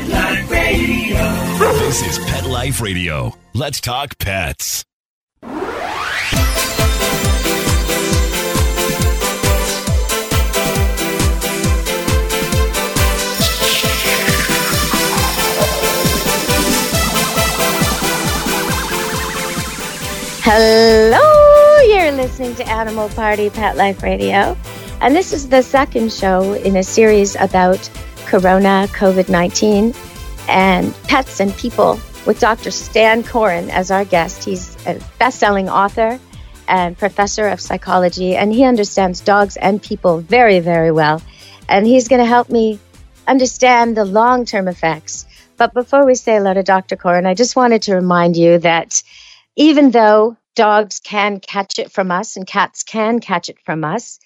Pet Life Radio. This is Pet Life Radio. Let's talk pets. Hello, you're listening to Animal Party Pet Life Radio. And this is the second show in a series about Corona, COVID 19, and pets and people with Dr. Stan Coren as our guest. He's a best selling author and professor of psychology, and he understands dogs and people very, very well. And he's going to help me understand the long term effects. But before we say hello to Dr. Coren, I just wanted to remind you that even though dogs can catch it from us and cats can catch it from us.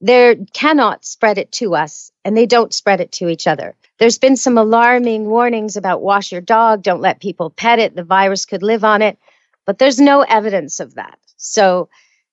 They cannot spread it to us and they don't spread it to each other. There's been some alarming warnings about wash your dog, don't let people pet it, the virus could live on it, but there's no evidence of that. So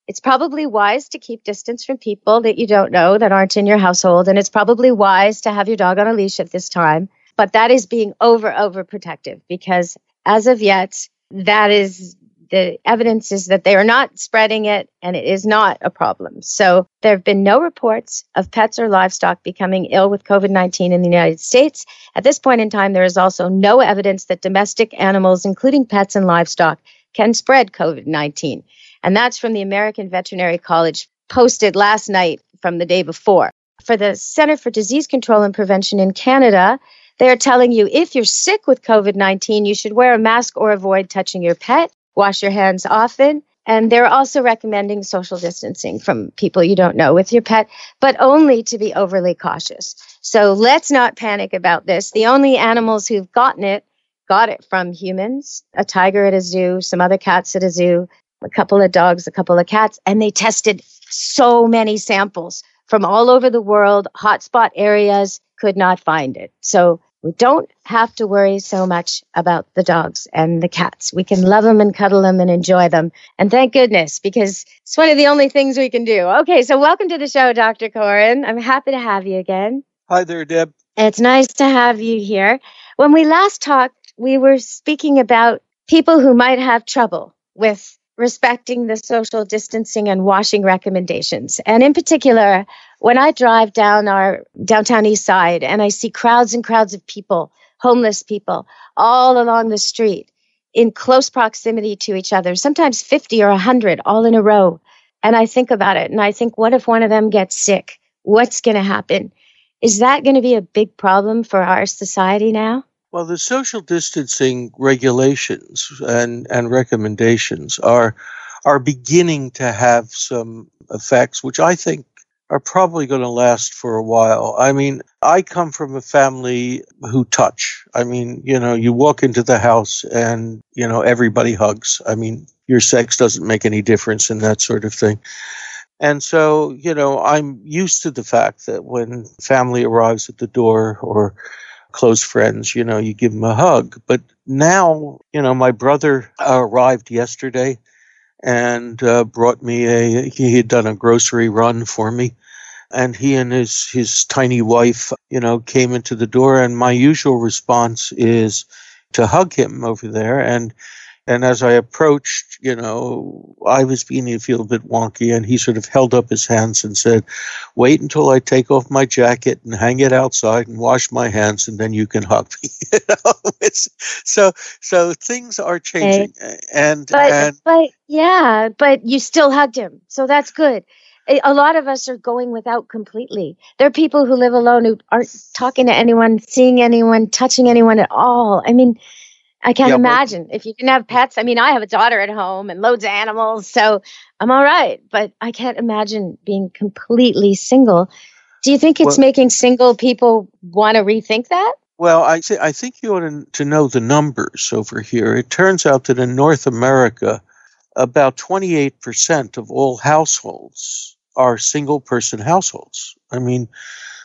it's probably wise to keep distance from people that you don't know that aren't in your household. And it's probably wise to have your dog on a leash at this time. But that is being over, over protective because as of yet, that is the evidence is that they are not spreading it and it is not a problem. So there have been no reports of pets or livestock becoming ill with COVID 19 in the United States. At this point in time, there is also no evidence that domestic animals, including pets and livestock, can spread COVID 19. And that's from the American Veterinary College posted last night from the day before. For the Center for Disease Control and Prevention in Canada, they're telling you if you're sick with COVID 19, you should wear a mask or avoid touching your pet wash your hands often. And they're also recommending social distancing from people you don't know with your pet, but only to be overly cautious. So let's not panic about this. The only animals who've gotten it got it from humans a tiger at a zoo, some other cats at a zoo, a couple of dogs, a couple of cats, and they tested so many samples from all over the world, hotspot areas, could not find it. So we don't have to worry so much about the dogs and the cats. We can love them and cuddle them and enjoy them. And thank goodness, because it's one of the only things we can do. Okay, so welcome to the show, Dr. Coren. I'm happy to have you again. Hi there, Deb. It's nice to have you here. When we last talked, we were speaking about people who might have trouble with respecting the social distancing and washing recommendations. And in particular, when I drive down our downtown east side and I see crowds and crowds of people, homeless people, all along the street in close proximity to each other, sometimes 50 or 100 all in a row. And I think about it and I think, what if one of them gets sick? What's going to happen? Is that going to be a big problem for our society now? Well, the social distancing regulations and, and recommendations are are beginning to have some effects, which I think are probably going to last for a while. I mean, I come from a family who touch. I mean, you know, you walk into the house and, you know, everybody hugs. I mean, your sex doesn't make any difference in that sort of thing. And so, you know, I'm used to the fact that when family arrives at the door or close friends, you know, you give them a hug. But now, you know, my brother arrived yesterday and uh, brought me a, he had done a grocery run for me. And he and his, his tiny wife, you know, came into the door. And my usual response is to hug him over there. And and as I approached, you know, I was beginning to feel a bit wonky, and he sort of held up his hands and said, "Wait until I take off my jacket and hang it outside and wash my hands, and then you can hug me." you know, it's, so so things are changing, Okay. and But, and but yeah, but you still hugged him. So that's good. A a lot of us are going without completely. There are people who live alone who aren't talking to anyone, seeing anyone, touching anyone at all. I mean, I can't Yeah, well- imagine if you can have pets. I mean, I have a daughter at home and loads of animals, so I'm all right. But I can't imagine being completely single. Do you think it's Well- making single people want to rethink that? Well, I, th- I think you ought to, to know the numbers over here. It turns out that in North America, about 28% of all households are single person households. I mean,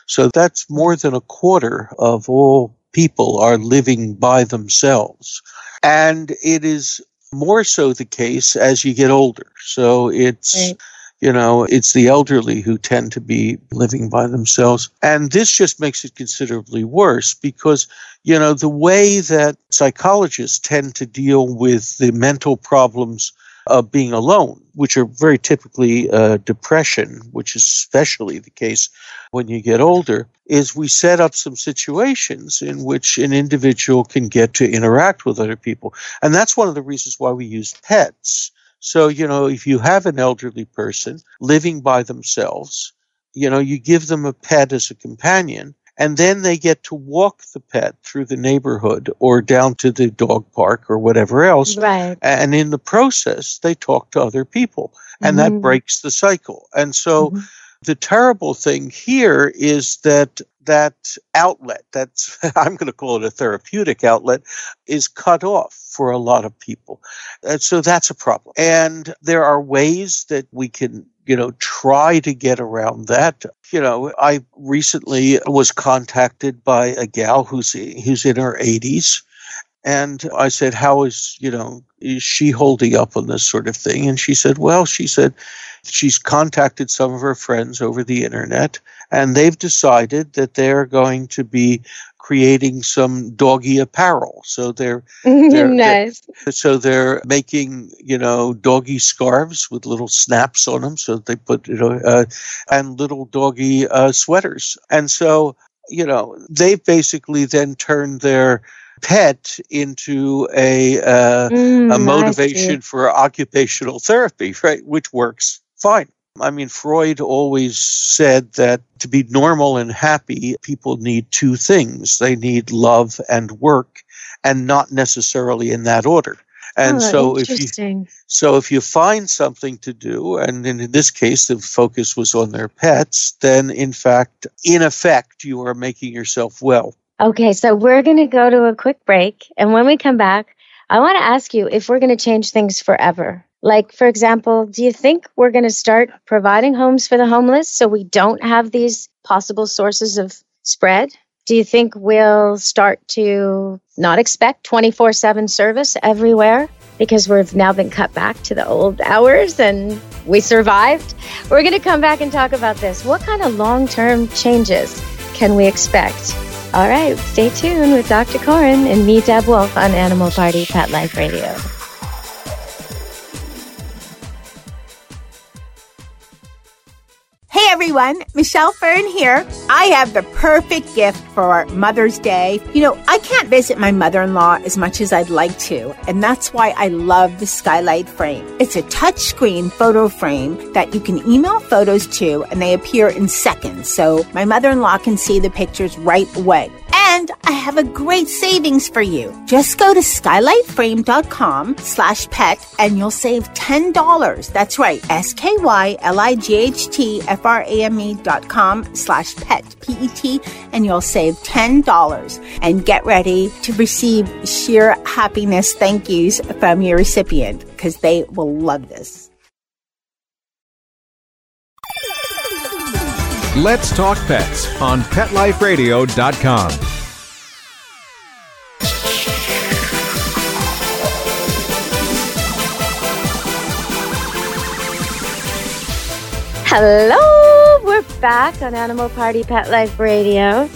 so that's more than a quarter of all people are living by themselves. And it is more so the case as you get older. So it's, Right. You know, it's the elderly who tend to be living by themselves. And this just makes it considerably worse because, you know, the way that psychologists tend to deal with the mental problems of being alone, which are very typically uh, depression, which is especially the case when you get older, is we set up some situations in which an individual can get to interact with other people. And that's one of the reasons why we use pets. So, you know, if you have an elderly person living by themselves, you know, you give them a pet as a companion and then they get to walk the pet through the neighborhood or down to the dog park or whatever else. Right. And in the process, they talk to other people, and Mm-hmm. that breaks the cycle. And so Mhm. The terrible thing here is that that outlet, that's, I'm going to call it a therapeutic outlet, is cut off for a lot of people. And so that's a problem. And there are ways that we can you know, try to get around that. You know, I recently was contacted by a gal who's who's in her 80s. And I said, How is, you know, is she holding up on this sort of thing? And she said, Well, she said she's contacted some of her friends over the internet, and they've decided that they're going to be creating some doggy apparel. So they're they're- nice. so they're making, you know, doggy scarves with little snaps on them. So they put, you know, uh, and little doggy uh, sweaters. And so, you know, they've basically then turned their pet into a uh, Mm, a motivation for occupational therapy, right? Which works fine. I mean, Freud always said that to be normal and happy, people need two things they need love and work, and not necessarily in that order. And Oh, so, if you interesting. so if you find something to do, and in this case the focus was on their pets, then in fact, in effect, you are making yourself well. Okay, so we're going to go to a quick break. And when we come back, I want to ask you if we're going to change things forever. Like, for example, do you think we're going to start providing homes for the homeless so we don't have these possible sources of spread? Do you think we'll start to not expect 24 7 service everywhere because we've now been cut back to the old hours and we survived? We're going to come back and talk about this. What kind of long term changes can we expect? All right, stay tuned with Dr. Coren and me, Deb Wolf, on Animal Party Pet Life Radio. Hey everyone, Michelle Fern here. I have the perfect gift for Mother's Day. You know, I can't visit my mother in law as much as I'd like to, and that's why I love the Skylight Frame. It's a touchscreen photo frame that you can email photos to, and they appear in seconds, so my mother in law can see the pictures right away. And I have a great savings for you. Just go to skylightframe.com slash pet and you'll save $10. That's right. S-K-Y-L-I-G-H-T-F-R-A-M-E dot com slash pet, P-E-T, and you'll save $10. And get ready to receive sheer happiness thank yous from your recipient because they will love this. Let's Talk Pets on PetLifeRadio.com. Hello, we're back on Animal Party Pet Life Radio.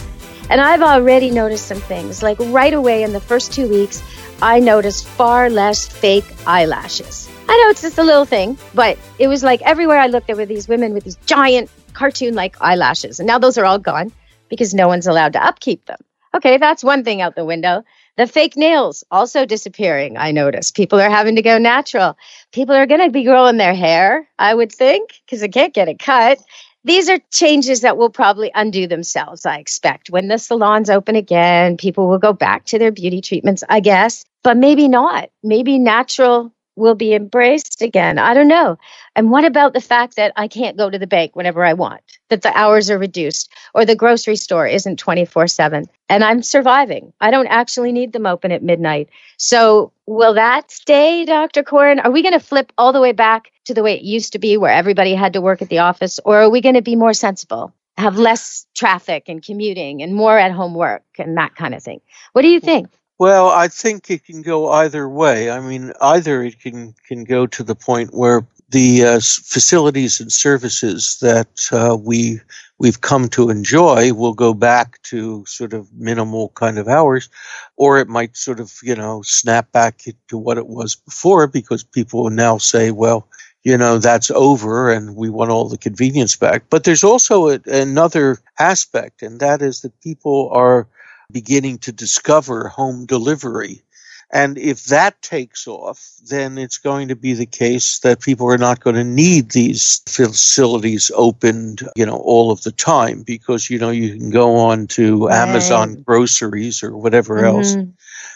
And I've already noticed some things. Like right away in the first two weeks, I noticed far less fake eyelashes. I know it's just a little thing, but it was like everywhere I looked, there were these women with these giant cartoon like eyelashes. And now those are all gone because no one's allowed to upkeep them. Okay, that's one thing out the window. The fake nails also disappearing, I notice. People are having to go natural. People are going to be growing their hair, I would think, because they can't get it cut. These are changes that will probably undo themselves, I expect. When the salons open again, people will go back to their beauty treatments, I guess, but maybe not. Maybe natural will be embraced again. I don't know. And what about the fact that I can't go to the bank whenever I want, that the hours are reduced, or the grocery store isn't 24 7, and I'm surviving? I don't actually need them open at midnight. So, will that stay, Dr. Coren? Are we going to flip all the way back to the way it used to be, where everybody had to work at the office, or are we going to be more sensible? Have less traffic and commuting and more at home work and that kind of thing. What do you think? Well, I think it can go either way. I mean, either it can can go to the point where the uh, facilities and services that uh, we we've come to enjoy will go back to sort of minimal kind of hours, or it might sort of you know snap back to what it was before because people now say, well, you know that's over and we want all the convenience back. But there's also a, another aspect, and that is that people are beginning to discover home delivery and if that takes off, then it's going to be the case that people are not going to need these facilities opened, you know, all of the time because, you know, you can go on to right. Amazon groceries or whatever mm-hmm. else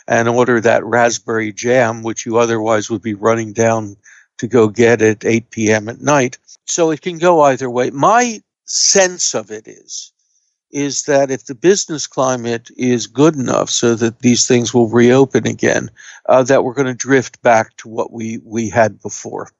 and order that raspberry jam, which you otherwise would be running down to go get at 8 p.m. at night. So it can go either way. My sense of it is is that if the business climate is good enough so that these things will reopen again, uh, that we're going to drift back to what we, we had before.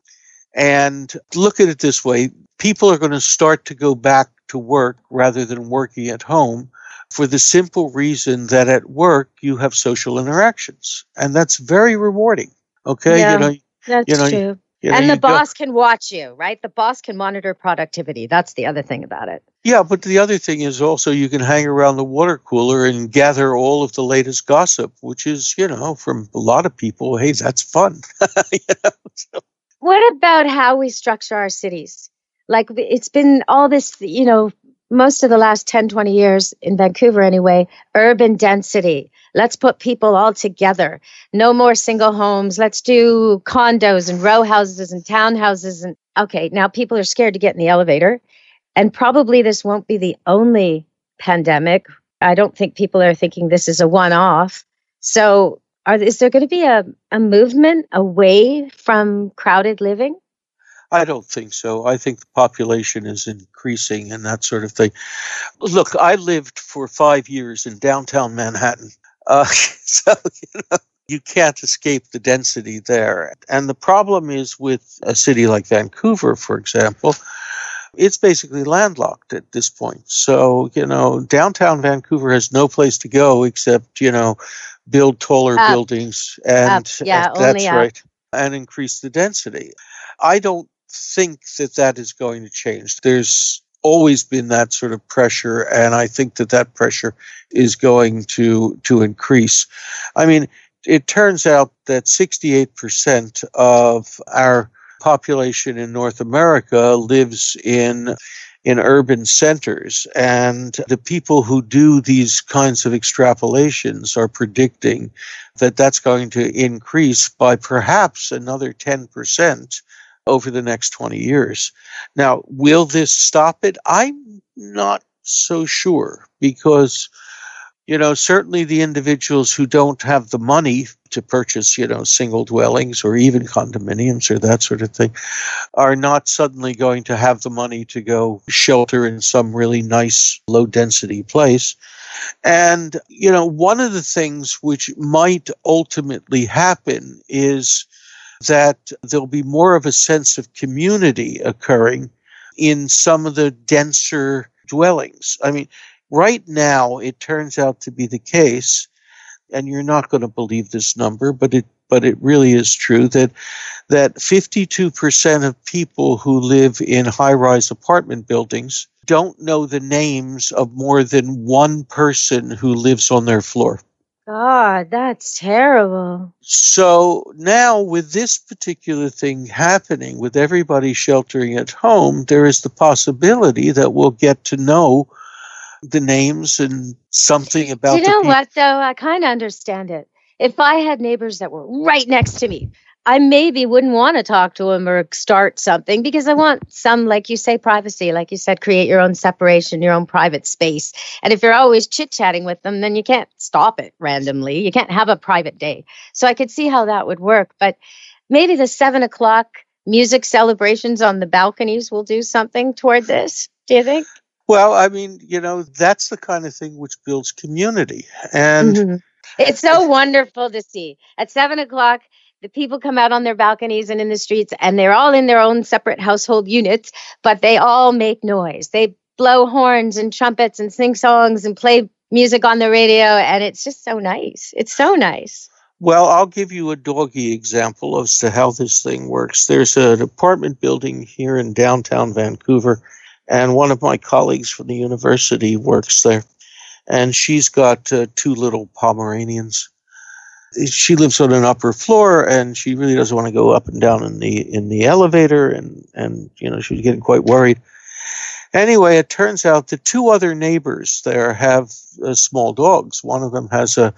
And look at it this way people are going to start to go back to work rather than working at home for the simple reason that at work you have social interactions. And that's very rewarding. Okay. Yeah, you know, that's you know, true. You know, and the boss can watch you, right? The boss can monitor productivity. That's the other thing about it. Yeah, but the other thing is also you can hang around the water cooler and gather all of the latest gossip, which is, you know, from a lot of people, hey, that's fun. you know? so. What about how we structure our cities? Like it's been all this, you know, most of the last 10, 20 years in Vancouver anyway, urban density. Let's put people all together. No more single homes. Let's do condos and row houses and townhouses. And okay, now people are scared to get in the elevator. And probably this won't be the only pandemic. I don't think people are thinking this is a one off. So, are, is there going to be a, a movement away from crowded living? I don't think so. I think the population is increasing and that sort of thing. Look, I lived for five years in downtown Manhattan. Uh, so, you know, you can't escape the density there. And the problem is with a city like Vancouver, for example, it's basically landlocked at this point. So, you know, downtown Vancouver has no place to go except, you know, build taller up. buildings and, up. Yeah, and that's right. And increase the density. I don't think that that is going to change. There's always been that sort of pressure, and I think that that pressure is going to to increase. I mean, it turns out that 68% of our population in North America lives in in urban centers and the people who do these kinds of extrapolations are predicting that that's going to increase by perhaps another 10% over the next 20 years. Now, will this stop it? I'm not so sure because, you know, certainly the individuals who don't have the money to purchase, you know, single dwellings or even condominiums or that sort of thing are not suddenly going to have the money to go shelter in some really nice low density place. And, you know, one of the things which might ultimately happen is that there'll be more of a sense of community occurring in some of the denser dwellings. I mean, right now it turns out to be the case, and you're not going to believe this number, but it but it really is true that that 52% of people who live in high-rise apartment buildings don't know the names of more than one person who lives on their floor. God, that's terrible. So now, with this particular thing happening, with everybody sheltering at home, there is the possibility that we'll get to know the names and something about. Do you know what, though? I kind of understand it. If I had neighbors that were right next to me, I maybe wouldn't want to talk to him or start something because I want some, like you say, privacy. Like you said, create your own separation, your own private space. And if you're always chit chatting with them, then you can't stop it randomly. You can't have a private day. So I could see how that would work. But maybe the seven o'clock music celebrations on the balconies will do something toward this. Do you think? Well, I mean, you know, that's the kind of thing which builds community. And mm-hmm. it's so wonderful to see. At seven o'clock, the people come out on their balconies and in the streets and they're all in their own separate household units but they all make noise they blow horns and trumpets and sing songs and play music on the radio and it's just so nice it's so nice Well, I'll give you a doggy example as to how this thing works. There's an apartment building here in downtown Vancouver, and one of my colleagues from the university works there. And she's got uh, two little Pomeranians. She lives on an upper floor, and she really doesn't want to go up and down in the in the elevator, and and you know she's getting quite worried. Anyway, it turns out that two other neighbors there have uh, small dogs. One of them has a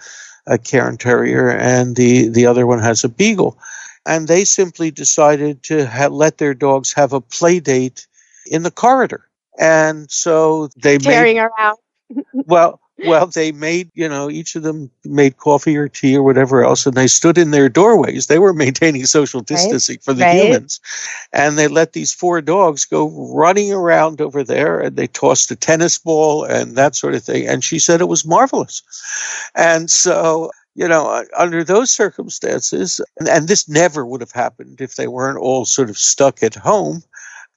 a Cairn Terrier, and the, the other one has a Beagle. And they simply decided to ha- let their dogs have a play date in the corridor. And so they Tearing made, around. well, well, they made, you know, each of them made coffee or tea or whatever else, and they stood in their doorways. They were maintaining social distancing for the right. humans. And they let these four dogs go running around over there, and they tossed a tennis ball and that sort of thing. And she said it was marvelous. And so, you know, under those circumstances, and, and this never would have happened if they weren't all sort of stuck at home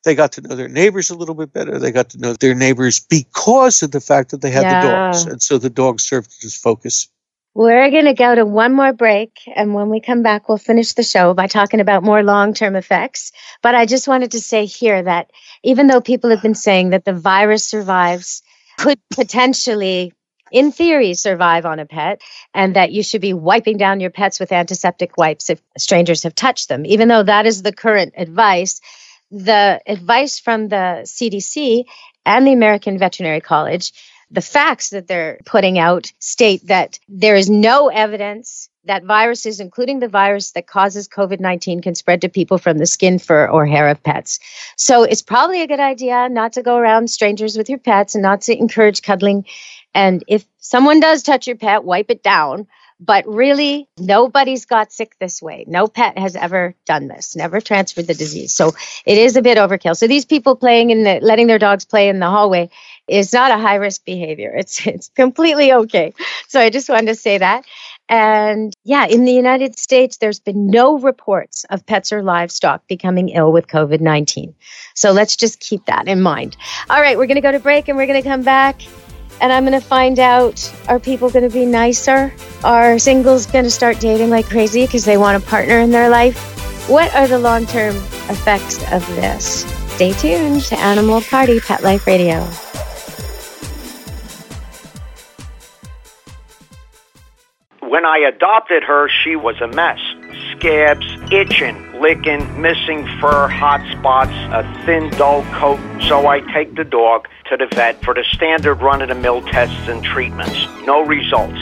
they got to know their neighbors a little bit better. They got to know their neighbors because of the fact that they had the dogs. And so the dogs served as focus. We're going to go to one more break. And when we come back, we'll finish the show by talking about more long term effects. But I just wanted to say here that even though people have been saying that the virus survives, could potentially, in theory, survive on a pet, and that you should be wiping down your pets with antiseptic wipes if strangers have touched them, even though that is the current advice. The advice from the CDC and the American Veterinary College the facts that they're putting out state that there is no evidence that viruses, including the virus that causes COVID 19, can spread to people from the skin, fur, or hair of pets. So it's probably a good idea not to go around strangers with your pets and not to encourage cuddling. And if someone does touch your pet, wipe it down. But really, nobody's got sick this way. No pet has ever done this, never transferred the disease. So it is a bit overkill. So these people playing in the, letting their dogs play in the hallway is not a high risk behavior. It's it's completely okay. So I just wanted to say that. And yeah, in the United States, there's been no reports of pets or livestock becoming ill with COVID 19. So let's just keep that in mind. All right, we're going to go to break and we're going to come back. And I'm going to find out are people going to be nicer? Are singles going to start dating like crazy because they want a partner in their life? What are the long term effects of this? Stay tuned to Animal Party Pet Life Radio. When I adopted her, she was a mess. Scabs, itching, licking, missing fur, hot spots, a thin, dull coat. So I take the dog to the vet for the standard run of the mill tests and treatments. No results.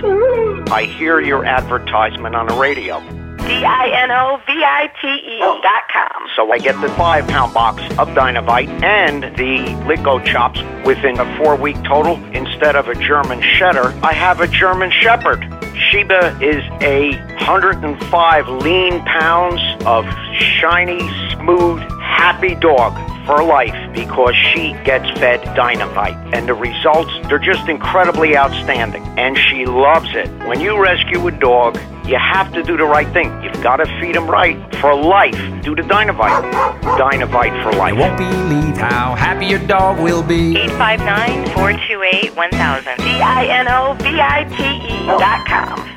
I hear your advertisement on the radio. D-I-N-O-V-I-T-E oh. dot com. So I get the five pound box of Dinovite and the Lico chops within a four week total. Instead of a German Shedder, I have a German Shepherd. Sheba is a 105 lean pounds of shiny, smooth, happy dog for life because she gets fed Dinovite. And the results, they're just incredibly outstanding. And she loves it. When you rescue a dog, you have to do the right thing. You've got to feed them right for life. Do the Dinovite. Dinovite for life. You won't believe how happy your dog will be. 859-428-1000. D-I-N-O-V-I-T-E dot com.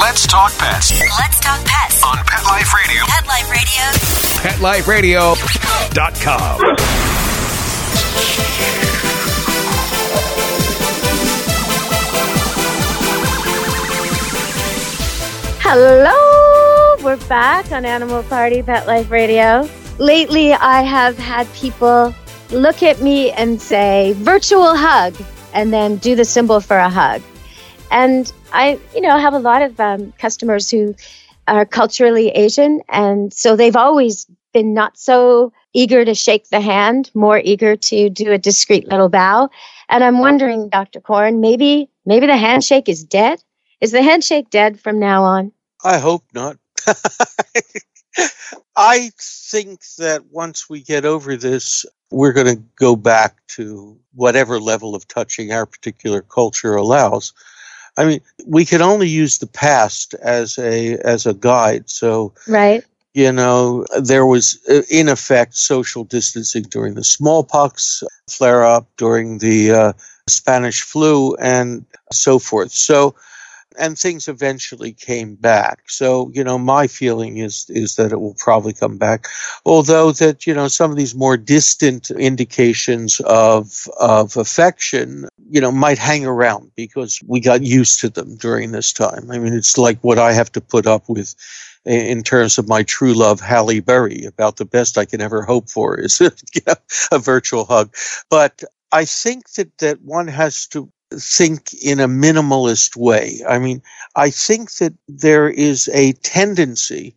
Let's talk pets Let's talk pets. on Pet Life Radio. Pet Life Radio. PetLifeRadio.com. Hello, we're back on Animal Party Pet Life Radio. Lately, I have had people look at me and say virtual hug and then do the symbol for a hug. And I, you know, have a lot of um, customers who are culturally Asian. And so they've always been not so eager to shake the hand, more eager to do a discreet little bow. And I'm wondering, Dr. Coren, maybe, maybe the handshake is dead? Is the handshake dead from now on? I hope not. I think that once we get over this, we're going to go back to whatever level of touching our particular culture allows. I mean, we can only use the past as a as a guide. So, Right? you know, there was uh, in effect social distancing during the smallpox flare up, during the uh, Spanish flu, and so forth. So, and things eventually came back. So, you know, my feeling is is that it will probably come back. Although that, you know, some of these more distant indications of of affection, you know, might hang around because we got used to them during this time. I mean, it's like what I have to put up with in terms of my true love, Halle Berry. About the best I can ever hope for is a virtual hug. But I think that, that one has to think in a minimalist way. I mean, I think that there is a tendency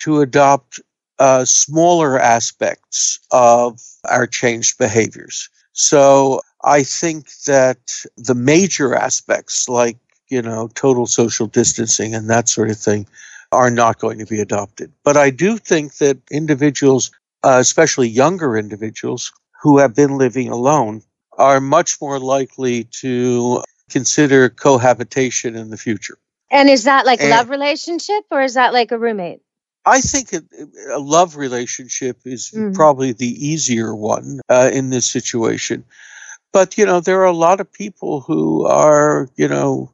to adopt uh, smaller aspects of our changed behaviors. So I think that the major aspects, like, you know, total social distancing and that sort of thing, are not going to be adopted. But I do think that individuals, uh, especially younger individuals who have been living alone, are much more likely to consider cohabitation in the future. And is that like a love relationship or is that like a roommate? I think a, a love relationship is mm-hmm. probably the easier one uh, in this situation. But, you know, there are a lot of people who are, you know,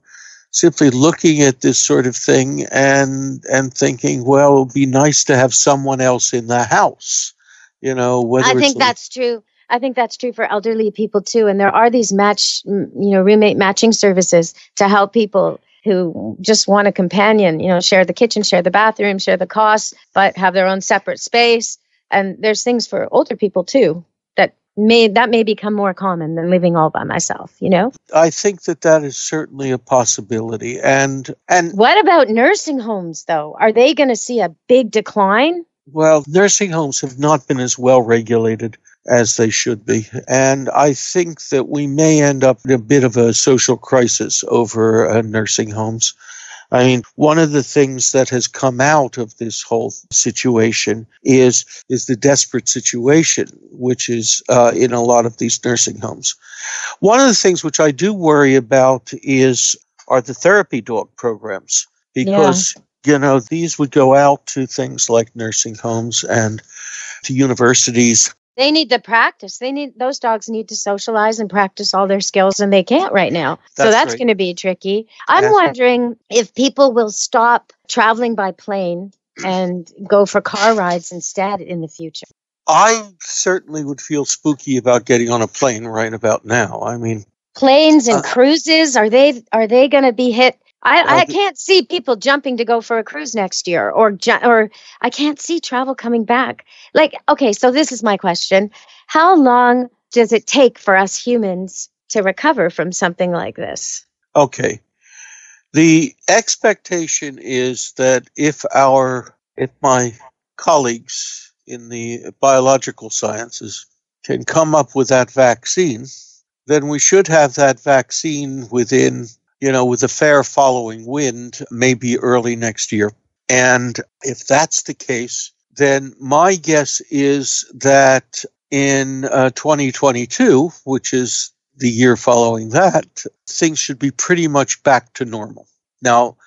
simply looking at this sort of thing and and thinking, well, it would be nice to have someone else in the house. You know, whether I think that's true. I think that's true for elderly people too. And there are these match, you know, roommate matching services to help people who just want a companion, you know, share the kitchen, share the bathroom, share the costs, but have their own separate space. And there's things for older people too that may that may become more common than living all by myself, you know? I think that that is certainly a possibility. And and What about nursing homes though? Are they going to see a big decline? Well, nursing homes have not been as well regulated as they should be. And I think that we may end up in a bit of a social crisis over uh, nursing homes. I mean, one of the things that has come out of this whole situation is is the desperate situation, which is uh, in a lot of these nursing homes. One of the things which I do worry about is are the therapy dog programs because yeah. you know these would go out to things like nursing homes and to universities they need to practice. They need those dogs need to socialize and practice all their skills, and they can't right now. That's so that's right. going to be tricky. I'm that's wondering right. if people will stop traveling by plane and go for car rides instead in the future. I certainly would feel spooky about getting on a plane right about now. I mean, planes and uh, cruises are they are they going to be hit I, I can't see people jumping to go for a cruise next year, or or I can't see travel coming back. Like, okay, so this is my question: How long does it take for us humans to recover from something like this? Okay, the expectation is that if our if my colleagues in the biological sciences can come up with that vaccine, then we should have that vaccine within you know, with a fair following wind, maybe early next year. And if that's the case, then my guess is that in uh, 2022, which is the year following that, things should be pretty much back to normal. Now,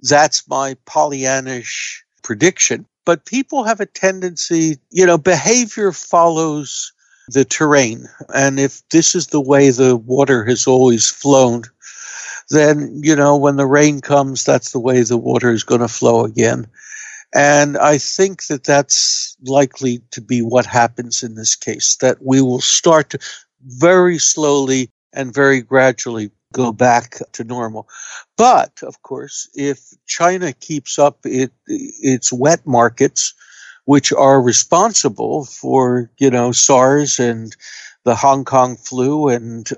that's my Pollyannish prediction, but people have a tendency, you know, behavior follows the terrain. And if this is the way the water has always flown, then, you know, when the rain comes, that's the way the water is going to flow again. And I think that that's likely to be what happens in this case, that we will start to very slowly and very gradually go back to normal. But of course, if China keeps up it, its wet markets, which are responsible for, you know, SARS and the Hong Kong flu and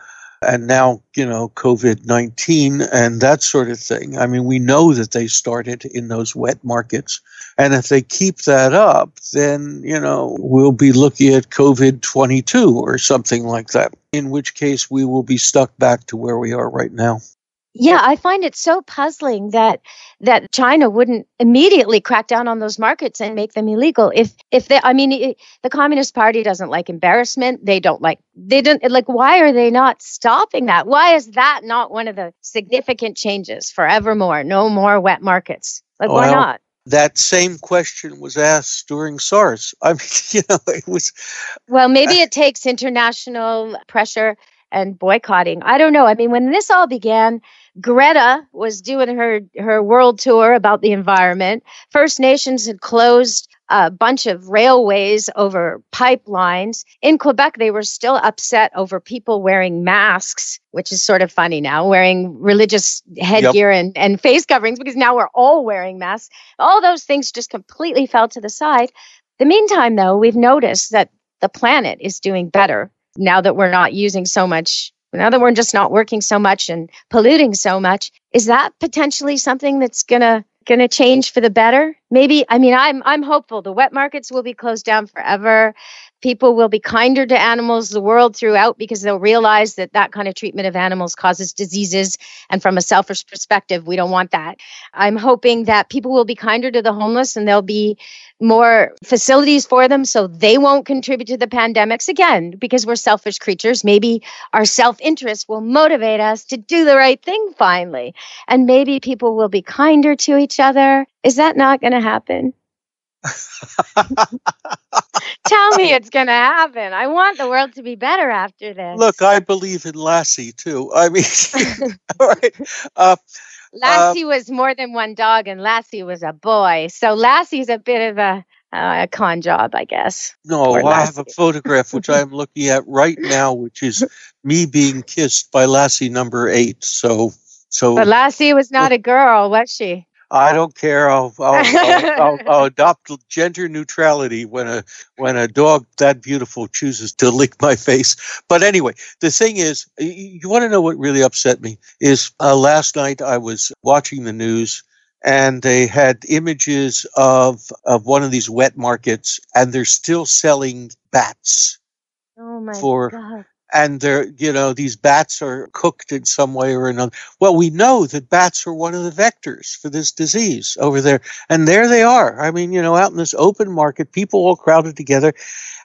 and now, you know, COVID 19 and that sort of thing. I mean, we know that they started in those wet markets. And if they keep that up, then, you know, we'll be looking at COVID 22 or something like that, in which case we will be stuck back to where we are right now. Yeah, I find it so puzzling that that China wouldn't immediately crack down on those markets and make them illegal. If if they, I mean, it, the Communist Party doesn't like embarrassment. They don't like they don't like. Why are they not stopping that? Why is that not one of the significant changes forevermore? No more wet markets. Like well, why not? That same question was asked during SARS. I mean, you know, it was. Well, maybe it takes international pressure and boycotting. I don't know. I mean, when this all began, Greta was doing her her world tour about the environment. First Nations had closed a bunch of railways over pipelines. In Quebec, they were still upset over people wearing masks, which is sort of funny now, wearing religious headgear yep. and, and face coverings because now we're all wearing masks. All those things just completely fell to the side. The meantime, though, we've noticed that the planet is doing better now that we're not using so much now that we're just not working so much and polluting so much is that potentially something that's going to change for the better maybe i mean i'm i'm hopeful. The wet markets will be closed down forever. People will be kinder to animals the world throughout because they'll realize that that kind of treatment of animals causes diseases. And from a selfish perspective we don't want that. I'm hoping that people will be kinder to the homeless and there'll be more facilities for them so they won't contribute to the pandemics again because we're selfish creatures. Maybe our self-interest will motivate us to do the right thing finally. And maybe people will be kinder to each other. Is that not going to happen Tell me it's going to happen. I want the world to be better after this. Look, I believe in Lassie too. I mean, all right. Uh, Lassie uh, was more than one dog, and Lassie was a boy. So Lassie's a bit of a uh, a con job, I guess. No, I have a photograph which I'm looking at right now, which is me being kissed by Lassie number eight. So, so. But Lassie was not a girl, was she? I don't care. I'll I'll, I'll, I'll, I'll, adopt gender neutrality when a when a dog that beautiful chooses to lick my face. But anyway, the thing is, you want to know what really upset me is uh, last night I was watching the news and they had images of of one of these wet markets and they're still selling bats. Oh my for God and they're you know these bats are cooked in some way or another. Well we know that bats are one of the vectors for this disease over there and there they are. I mean you know out in this open market people all crowded together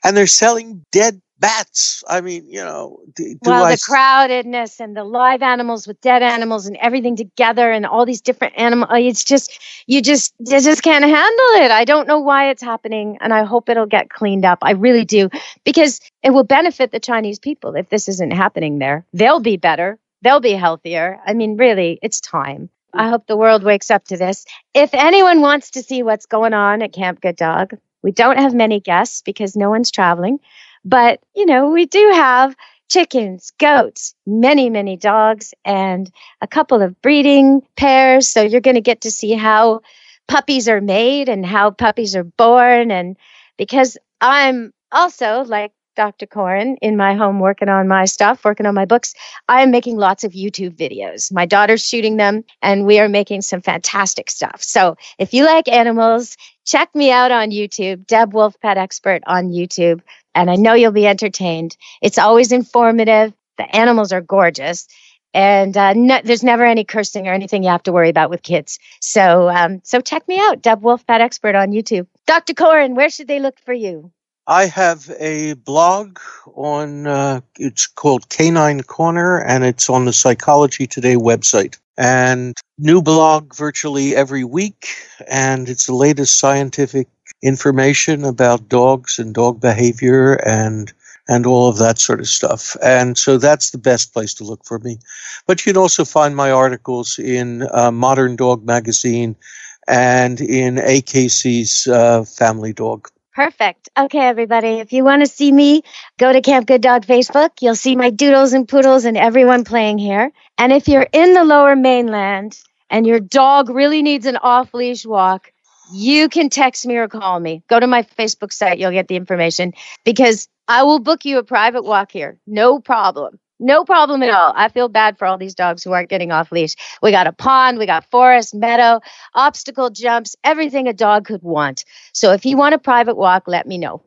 and they're selling dead bats. I mean, you know, do, well, I the crowdedness and the live animals with dead animals and everything together and all these different animals. Uh, it's just you just you just can't handle it. I don't know why it's happening, and I hope it'll get cleaned up. I really do because it will benefit the Chinese people if this isn't happening there. They'll be better. They'll be healthier. I mean, really, it's time. I hope the world wakes up to this. If anyone wants to see what's going on at Camp Good Dog, we don't have many guests because no one's traveling. But, you know, we do have chickens, goats, many, many dogs, and a couple of breeding pairs. So you're going to get to see how puppies are made and how puppies are born. And because I'm also like Dr. Coren in my home working on my stuff, working on my books. I'm making lots of YouTube videos. My daughter's shooting them, and we are making some fantastic stuff. So if you like animals, check me out on YouTube, Deb Wolf Pet Expert on YouTube, and I know you'll be entertained. It's always informative. The animals are gorgeous. And uh, no, there's never any cursing or anything you have to worry about with kids. So, um, so check me out, Deb Wolf Pet Expert on YouTube. Dr. Coren, where should they look for you? I have a blog on, uh, it's called Canine Corner, and it's on the Psychology Today website. And new blog virtually every week, and it's the latest scientific information about dogs and dog behavior and and all of that sort of stuff. And so that's the best place to look for me. But you can also find my articles in uh, Modern Dog Magazine and in AKC's uh, Family Dog. Perfect. Okay, everybody. If you want to see me, go to Camp Good Dog Facebook. You'll see my doodles and poodles and everyone playing here. And if you're in the lower mainland and your dog really needs an off leash walk, you can text me or call me. Go to my Facebook site. You'll get the information because I will book you a private walk here. No problem. No problem at all. I feel bad for all these dogs who aren't getting off leash. We got a pond, we got forest, meadow, obstacle jumps, everything a dog could want. So if you want a private walk, let me know.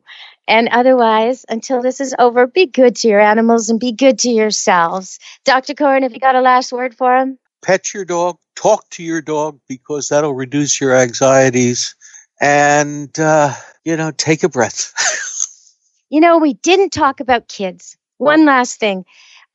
And otherwise, until this is over, be good to your animals and be good to yourselves. Dr. Coren, have you got a last word for him? Pet your dog, talk to your dog because that'll reduce your anxieties. And, uh, you know, take a breath. you know, we didn't talk about kids. One last thing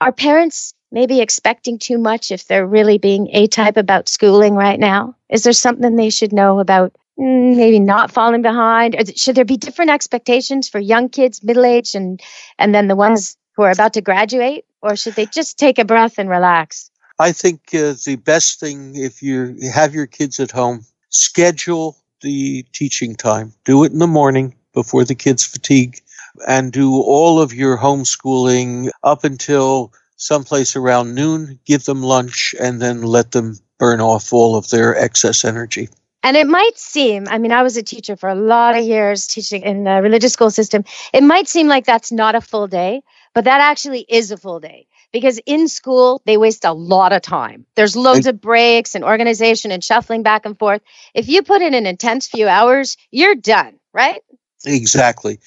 are parents maybe expecting too much if they're really being A type about schooling right now? Is there something they should know about mm, maybe not falling behind? Or should there be different expectations for young kids, middle age, and and then the ones who are about to graduate? Or should they just take a breath and relax? I think uh, the best thing if you have your kids at home, schedule the teaching time. Do it in the morning before the kids fatigue and do all of your homeschooling up until someplace around noon, give them lunch, and then let them burn off all of their excess energy. And it might seem, I mean, I was a teacher for a lot of years teaching in the religious school system. It might seem like that's not a full day, but that actually is a full day because in school, they waste a lot of time. There's loads of breaks and organization and shuffling back and forth. If you put in an intense few hours, you're done, right? Exactly.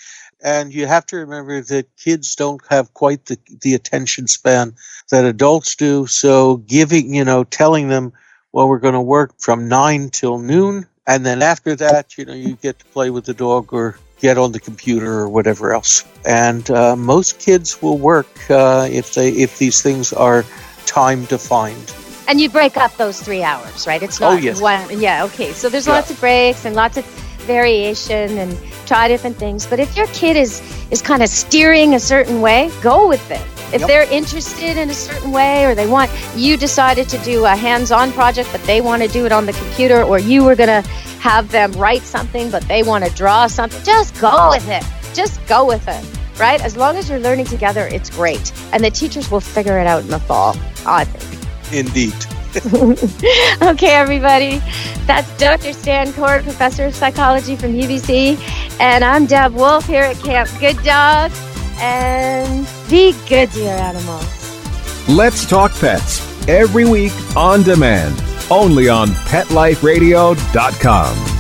And you have to remember that kids don't have quite the, the attention span that adults do. So giving, you know, telling them, well, we're going to work from nine till noon. And then after that, you know, you get to play with the dog or get on the computer or whatever else. And uh, most kids will work uh, if they if these things are time defined. And you break up those three hours, right? It's Oh, not yes. one. Yeah, okay. So there's Yeah. lots of breaks and lots of variation and try different things. But if your kid is is kind of steering a certain way, go with it. If Yep. they're interested in a certain way, or they want you decided to do a hands-on project, but they want to do it on the computer, or you were gonna have them write something, but they want to draw something, just go with it. Just go with it. Right? As long as you're learning together, it's great. And the teachers will figure it out in the fall, I think. Indeed. okay, everybody. That's Dr. Stan Coren, Professor of Psychology from UBC. And I'm Deb Wolf here at Camp Good Dog. And be good to your animals. Let's Talk Pets every week on demand, only on PetLifeRadio.com.